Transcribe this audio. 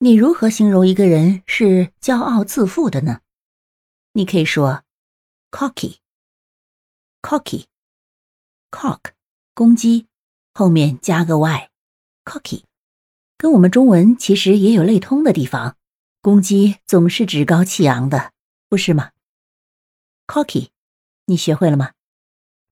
你如何形容一个人是骄傲自负的呢？你可以说，cocky，cocky，cock，公鸡，后面加个 y，cocky，跟我们中文其实也有类通的地方。公鸡总是趾高气昂的，不是吗？cocky，你学会了吗？